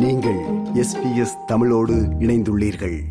நீங்கள் எஸ்பிஎஸ் தமிழோடு இணைந்துள்ளீர்கள்.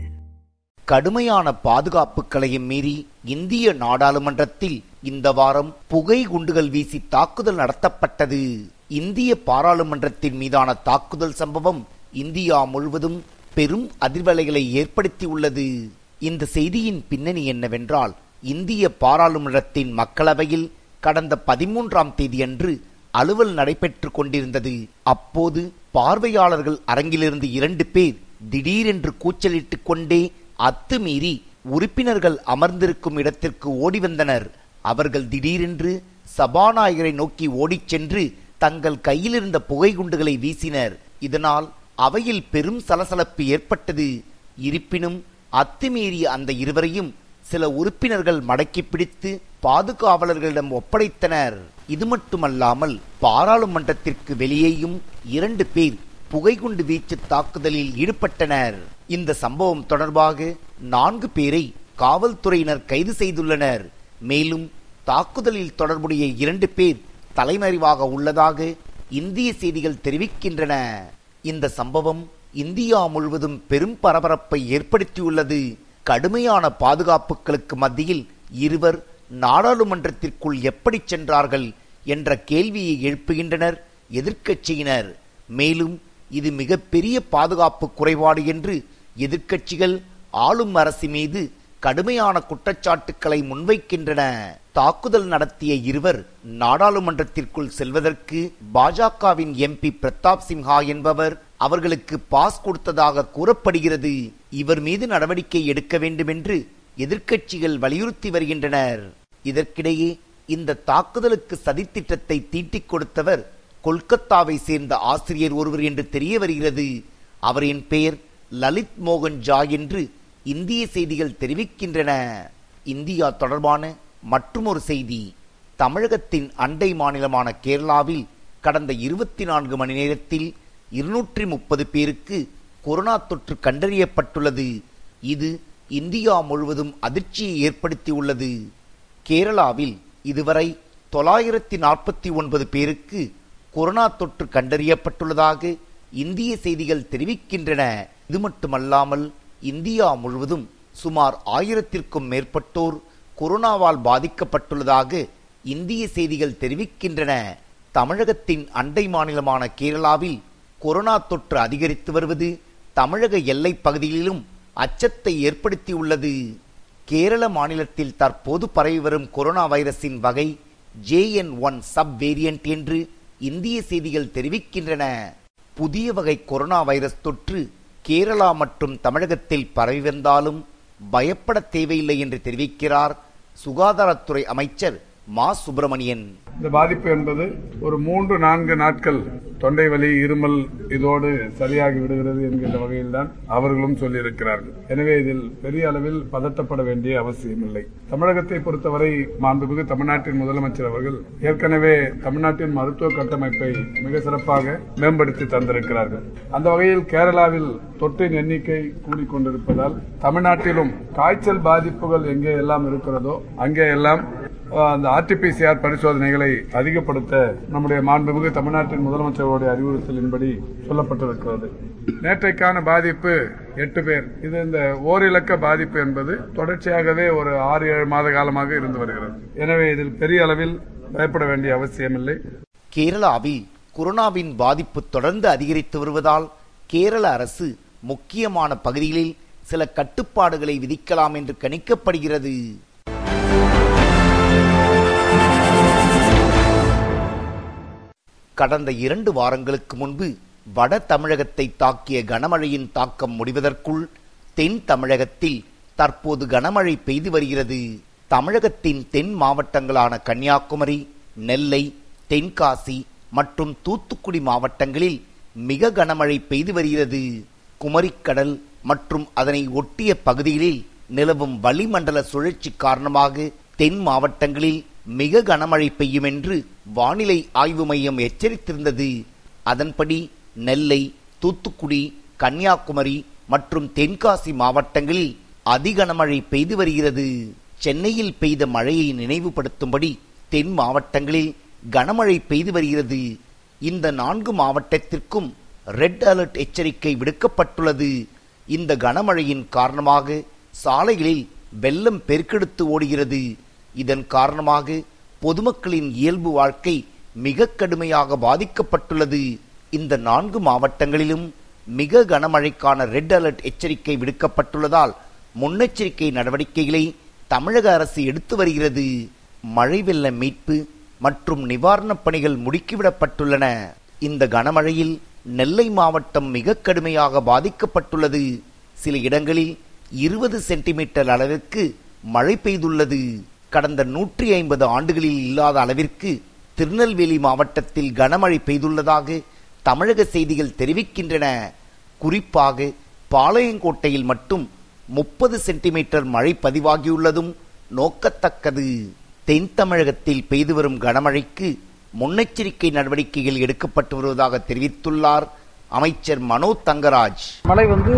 கடுமையான பாதுகாப்புகளையும் மீறி இந்திய நாடாளுமன்றத்தில் இந்த வாரம் புகை குண்டுகள் வீசி தாக்குதல் நடத்தப்பட்டது. இந்திய பாராளுமன்றத்தின் மீதான தாக்குதல் சம்பவம் இந்தியா முழுவதும் பெரும் அதிர்வலைகளை ஏற்படுத்தியுள்ளது. இந்த செய்தியின் பின்னணி என்னவென்றால் இந்திய பாராளுமன்றத்தின் மக்களவையில் கடந்த பதிமூன்றாம் தேதியன்று அலுவல் நடைபெற்று கொண்டிருந்தது. அப்போது பார்வையாளர்கள் அரங்கிலிருந்து இரண்டு பேர் திடீரென்று கூச்சலிட்டுக் கொண்டே அத்துமீறி உறுப்பினர்கள் அமர்ந்திருக்கும் இடத்திற்கு ஓடி வந்தனர். அவர்கள் திடீரென்று சபாநாயகரை நோக்கி ஓடிச் சென்று தங்கள் கையிலிருந்த புகை குண்டுகளை வீசினர். இதனால் அவையில் பெரும் சலசலப்பு ஏற்பட்டது. இருப்பினும் அத்துமீறிய அந்த இருவரையும் சில உறுப்பினர்கள் மடக்கி பிடித்து பாதுகாவலர்களிடம் ஒப்படைத்தனர். இது மட்டுமல்லாமல் பாராளுமன்றத்திற்கு வெளியேயும் இரண்டு பேர் புகைகுண்டு வீச்சு தாக்குதலில் ஈடுபட்டனர். இந்த சம்பவம் தொடர்பாக நான்கு பேரை காவல்துறையினர் கைது செய்துள்ளனர். மேலும் தாக்குதலில் தொடர்புடைய இரண்டு பேர் தலைமறைவாக உள்ளதாக இந்திய செய்திகள் தெரிவிக்கின்றன. இந்த சம்பவம் இந்தியா முழுவதும் பெரும் பரபரப்பை ஏற்படுத்தியுள்ளது. கடுமையான பாதுகாப்புகளுக்கு மத்தியில் இருவர் நாடாளுமன்றத்திற்குள் எப்படி சென்றார்கள் என்ற கேள்வியை எழுப்புகின்றனர் எதிர்க்கட்சியினர் மேலும் இது மிகப்பெரிய பாதுகாப்பு குறைபாடு என்று எதிர்க்கட்சிகள் ஆளும் அரசு மீது கடுமையான குற்றச்சாட்டுக்களை முன்வைக்கின்றன. தாக்குதல் நடத்திய இருவர் நாடாளுமன்றத்திற்குள் செல்வதற்கு பாஜகவின் எம்பி பிரதாப் சிம்ஹா என்பவர் அவர்களுக்கு பாஸ் கொடுத்ததாக கூறப்படுகிறது. இவர் மீது நடவடிக்கை எடுக்க வேண்டும் என்று எதிர்க்கட்சிகள் வலியுறுத்தி வருகின்றனர். இதற்கிடையே இந்த தாக்குதலுக்கு சதித்திட்டத்தை தீட்டிக் கொடுத்தவர் கொல்கத்தாவை சேர்ந்த ஆசிரியர் ஒருவர் என்று தெரிய வருகிறது. அவரின் பெயர் லலித் மோகன் ஜா என்று இந்திய செய்திகள் தெரிவிக்கின்றன. இந்தியா தொடர்பான மற்றுமொரு செய்தி. தமிழகத்தின் அண்டை மாநிலமான கேரளாவில் கடந்த இருபத்தி நான்கு மணி நேரத்தில் இருநூற்றி முப்பது பேருக்கு கொரோனா தொற்று கண்டறியப்பட்டுள்ளது. இது இந்தியா முழுவதும் அதிர்ச்சியை ஏற்படுத்தியுள்ளது. கேரளாவில் இதுவரை தொள்ளாயிரத்தி நாற்பத்தி ஒன்பது பேருக்கு கொரோனா தொற்று கண்டறியப்பட்டுள்ளதாக இந்திய செய்திகள் தெரிவிக்கின்றன. இது மட்டுமல்லாமல் இந்தியா முழுவதும் சுமார் ஆயிரத்திற்கும் மேற்பட்டோர் கொரோனாவால் பாதிக்கப்பட்டுள்ளதாக இந்திய செய்திகள் தெரிவிக்கின்றன. தமிழகத்தின் அண்டை மாநிலமான கேரளாவில் கொரோனா தொற்று அதிகரித்து வருவது தமிழக எல்லைப் பகுதிகளிலும் அச்சத்தை ஏற்படுத்தியுள்ளது. கேரள மாநிலத்தில் தற்போது பரவி வரும் கொரோனா வைரஸின் வகை ஜேஎன் ஒன் சப் வேரியன்ட் என்று இந்திய செய்திகள் தெரிவிக்கின்றன. புதிய வகை கொரோனா வைரஸ் தொற்று கேரளா மற்றும் தமிழகத்தில் பரவி வந்தாலும் பயப்பட தேவையில்லை என்று தெரிவிக்கிறார் சுகாதாரத்துறை அமைச்சர் மா சுப்பிரமணியன். இந்த பாதிப்பு என்பது ஒரு மூன்று நான்கு நாட்கள் தொண்டை வலி இருமல் இதோடு சரியாகி விடுகிறது என்கின்ற வகையில்தான் அவர்களும் சொல்லியிருக்கிறார்கள். எனவே இதில் பெரிய அளவில் பதட்டப்பட வேண்டிய அவசியமில்லை. தமிழகத்தை பொறுத்தவரை மாண்புமிகு தமிழ்நாட்டின் முதலமைச்சர் அவர்கள் ஏற்கனவே தமிழ்நாட்டின் மருத்துவ கட்டமைப்பை மிக சிறப்பாக மேம்படுத்தி தந்திருக்கிறார்கள். அந்த வகையில் கேரளாவில் தொற்றின் எண்ணிக்கை கூடிக்கொண்டிருப்பதால் தமிழ்நாட்டிலும் காய்ச்சல் பாதிப்புகள் எங்கே எல்லாம் இருக்கிறதோ அங்கே எல்லாம் அந்த ஆர்டிபிசிஆர் பரிசோதனைகளை அதிகப்படுத்த நம்முடைய மாண்புமிகு தமிழ்நாட்டின் முதலமைச்சருடைய அறிவுறுத்தலின்படி சொல்லப்பட்டிருக்கிறது. நேற்றைக்கான பாதிப்பு எட்டு பேர். இது இந்த ஓரிலக்க பாதிப்பு என்பது தொடர்ச்சியாகவே ஒரு ஆறு ஏழு மாத காலமாக இருந்து வருகிறது. எனவே இதில் பெரிய அளவில் பயப்பட வேண்டிய அவசியமில்லை. கேரளாவில் கொரோனாவின் பாதிப்பு தொடர்ந்து அதிகரித்து வருவதால் கேரள அரசு முக்கியமான பகுதிகளில் சில கட்டுப்பாடுகளை விதிக்கலாம் என்று கணிக்கப்படுகிறது. கடந்த இரண்டு வாரங்களுக்கு முன்பு வட தமிழகத்தை தாக்கிய கனமழையின் தாக்கம் முடிவதற்குள் தென் தமிழகத்தில் தற்போது கனமழை பெய்து வருகிறது. தமிழகத்தின் தென் மாவட்டங்களான கன்னியாகுமரி நெல்லை தென்காசி மற்றும் தூத்துக்குடி மாவட்டங்களில் மிக கனமழை பெய்து வருகிறது. குமரிக்கடல் மற்றும் அதனை ஒட்டிய பகுதிகளில் நிலவும் வளிமண்டல சுழற்சி காரணமாக தென் மாவட்டங்களில் மிக கனமழை பெய்யும் என்று வானிலை ஆய்வு மையம் எச்சரித்திருந்தது. அதன்படி நெல்லை தூத்துக்குடி கன்னியாகுமரி மற்றும் தென்காசி மாவட்டங்களில் அதிகனமழை பெய்து வருகிறது. சென்னையில் பெய்த மழையை நினைவுபடுத்தும்படி தென் மாவட்டங்களில் கனமழை பெய்து வருகிறது. இந்த நான்கு மாவட்டத்திற்கும் ரெட் அலர்ட் எச்சரிக்கை விடுக்கப்பட்டுள்ளது. இந்த கனமழையின் காரணமாக சாலைகளில் வெள்ளம் பெருக்கெடுத்து ஓடுகிறது. இதன் காரணமாக பொதுமக்களின் இயல்பு வாழ்க்கை மிக கடுமையாக பாதிக்கப்பட்டுள்ளது. இந்த நான்கு மாவட்டங்களிலும் மிக கனமழைக்கான ரெட் அலர்ட் எச்சரிக்கை விடுக்கப்பட்டுள்ளதால் முன்னெச்சரிக்கை நடவடிக்கைகளை தமிழக அரசு எடுத்து வருகிறது. மழை வெள்ள மீட்பு மற்றும் நிவாரணப் பணிகள் முடுக்கிவிடப்பட்டுள்ளன. இந்த கனமழையில் நெல்லை மாவட்டம் மிக கடுமையாக பாதிக்கப்பட்டுள்ளது. சில இடங்களில் இருபது சென்டிமீட்டர் அளவிற்கு மழை பெய்துள்ளது. கடந்த நூற்றி ஐம்பது ஆண்டுகளில் இல்லாத அளவிற்கு திருநெல்வேலி மாவட்டத்தில் கனமழை பெய்துள்ளதாக தமிழக செய்திகள் தெரிவிக்கின்றன. குறிப்பாக பாளையங்கோட்டையில் மட்டும் முப்பது சென்டிமீட்டர் மழை பதிவாகியுள்ளதும் நோக்கத்தக்கது. தென் தமிழகத்தில் பெய்து வரும் கனமழைக்கு முன்னெச்சரிக்கை நடவடிக்கைகள் எடுக்கப்பட்டு வருவதாக தெரிவித்துள்ளார் அமைச்சர் மனோ தங்கராஜ். மழை வந்து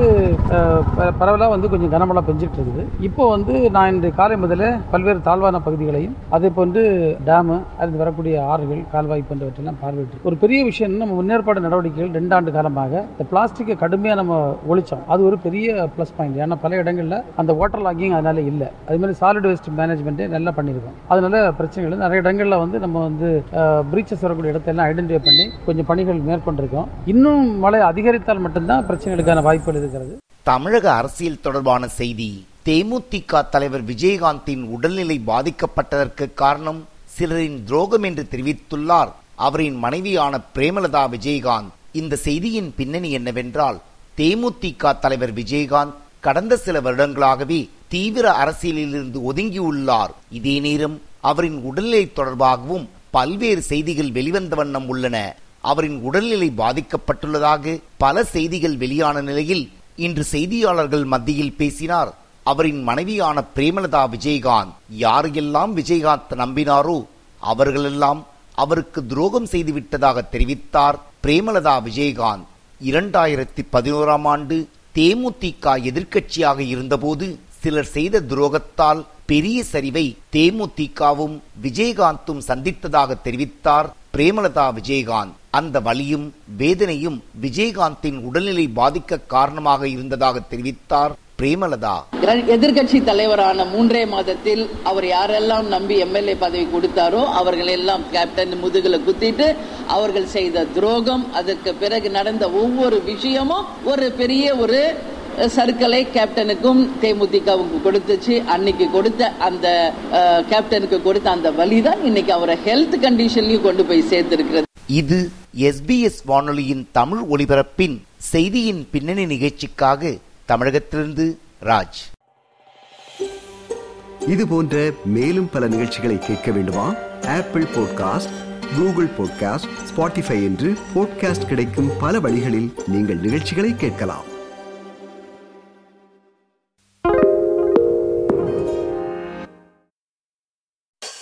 பரவலாக வந்து கொஞ்சம் கனமழை பெஞ்சிட்டு இருக்குது இப்போ வந்து நான் இன்று காலை முதல்ல பல்வேறு தாழ்வான பகுதிகளையும் அதே போன்று டேமு அது வரக்கூடிய ஆறுகள் கால்வாய் போன்றவற்றெல்லாம் பார்வையிட்டு ஒரு பெரிய விஷயம் நம்ம முன்னேற்பாடு நடவடிக்கைகள் ரெண்டு ஆண்டு காலமாக இந்த பிளாஸ்டிக்கை கடுமையாக நம்ம ஒழிச்சோம். அது ஒரு பெரிய ப்ளஸ் பாயிண்ட் ஏன்னா பல இடங்களில் அந்த வாட்டர் லாகிங் அதனால இல்லை. அது மாதிரி சாலிட் வேஸ்ட் மேனேஜ்மெண்ட்டே நல்லா பண்ணியிருக்கோம். அதனால பிரச்சனைகள் நிறைய இடங்களில் வந்து நம்ம வந்து பிரீச்சஸ் வரக்கூடிய இடத்தெல்லாம் ஐடென்டிஃபை பண்ணி கொஞ்சம் பணிகள் மேற்கொண்டிருக்கோம். இன்னும் மழை அதிகரித்தால் மட்டும்தான் பிரச்சனைகளுக்கான வாய்ப்புகள் இருக்கிறது. தமிழக அரசியல் தொடர்பான செய்தி தேமுதிக தலைவர் விஜயகாந்தின் உடல்நிலை பாதிக்கப்பட்டதற்கு காரணம் சிலரின் துரோகம் என்று தெரிவித்துள்ளார். அவரின் மனைவியான பிரேமலதா விஜயகாந்த். இந்த செய்தியின் பின்னணி என்னவென்றால் தேமுதிக தலைவர் விஜயகாந்த் கடந்த சில வருடங்களாகவே தீவிர அரசியலிலிருந்து ஒதுங்கியுள்ளார். இதே நேரம் அவரின் உடல்நிலை தொடர்பாகவும் பல்வேறு செய்திகள் வெளிவந்த வண்ணம் உள்ளன. அவரின் உடல்நிலை பாதிக்கப்பட்டுள்ளதாக பல செய்திகள் வெளியான நிலையில் இன்று செய்தியாளர்கள் மத்தியில் பேசினார். அவரின் மனைவியான பிரேமலதா விஜயகாந்த். யாரையெல்லாம் விஜயகாந்த் நம்பினாரோ அவர்களெல்லாம் அவருக்கு துரோகம் செய்துவிட்டதாக தெரிவித்தார் பிரேமலதா விஜயகாந்த். இரண்டாயிரத்தி பதினோராம் ஆண்டு தேமுதிக எதிர்க்கட்சியாக இருந்தபோது சிலர் செய்த துரோகத்தால் பெரிய சரிவை தேமுதிகவும் விஜயகாந்தும் சந்தித்ததாக தெரிவித்தார் பிரேமலதா விஜயகாந்த். அந்த வலியும் வேதனையும் விஜயகாந்தின் உடல்நிலை பாதிக்க காரணமாக இருந்ததாக தெரிவித்தார் பிரேமலதா. எதிர்கட்சி தலைவரான மூன்றே மாதத்தில் அவர் யாரெல்லாம் நம்பி எம்எல்ஏ பதவி கொடுத்தாரோ அவர்கள் எல்லாம் கேப்டன் முதுகுல குத்திட்டு அவர்கள் செய்த துரோகம் அதற்கு பிறகு நடந்த ஒவ்வொரு விஷயமும் ஒரு பெரிய ஒரு சர்க்கலை கேப்டனுக்கும் தேமுதிகவுக்கு கொடுத்துச்சு. அன்னைக்கு கொடுத்த அந்த கேப்டனுக்கு கொடுத்த அந்த வழி தான் இன்னைக்கு அவரை ஹெல்த் கண்டிஷன்லயும் கொண்டு போய் சேர்த்திருக்கிறது. இது எஸ்பிஎஸ் வானொலியின் தமிழ் ஒலிபரப்பின் செய்தியின் பின்னணி நிகழ்ச்சிக்காக தமிழகத்திலிருந்து ராஜ். இது போன்ற மேலும் பல நிகழ்ச்சிகளை கேட்க வேண்டுமா? Apple podcast Google podcast Spotify என்று பாட்காஸ்ட் கிடைக்கும் பல வழிகளில் நீங்கள் நிகழ்ச்சிகளை கேட்கலாம்.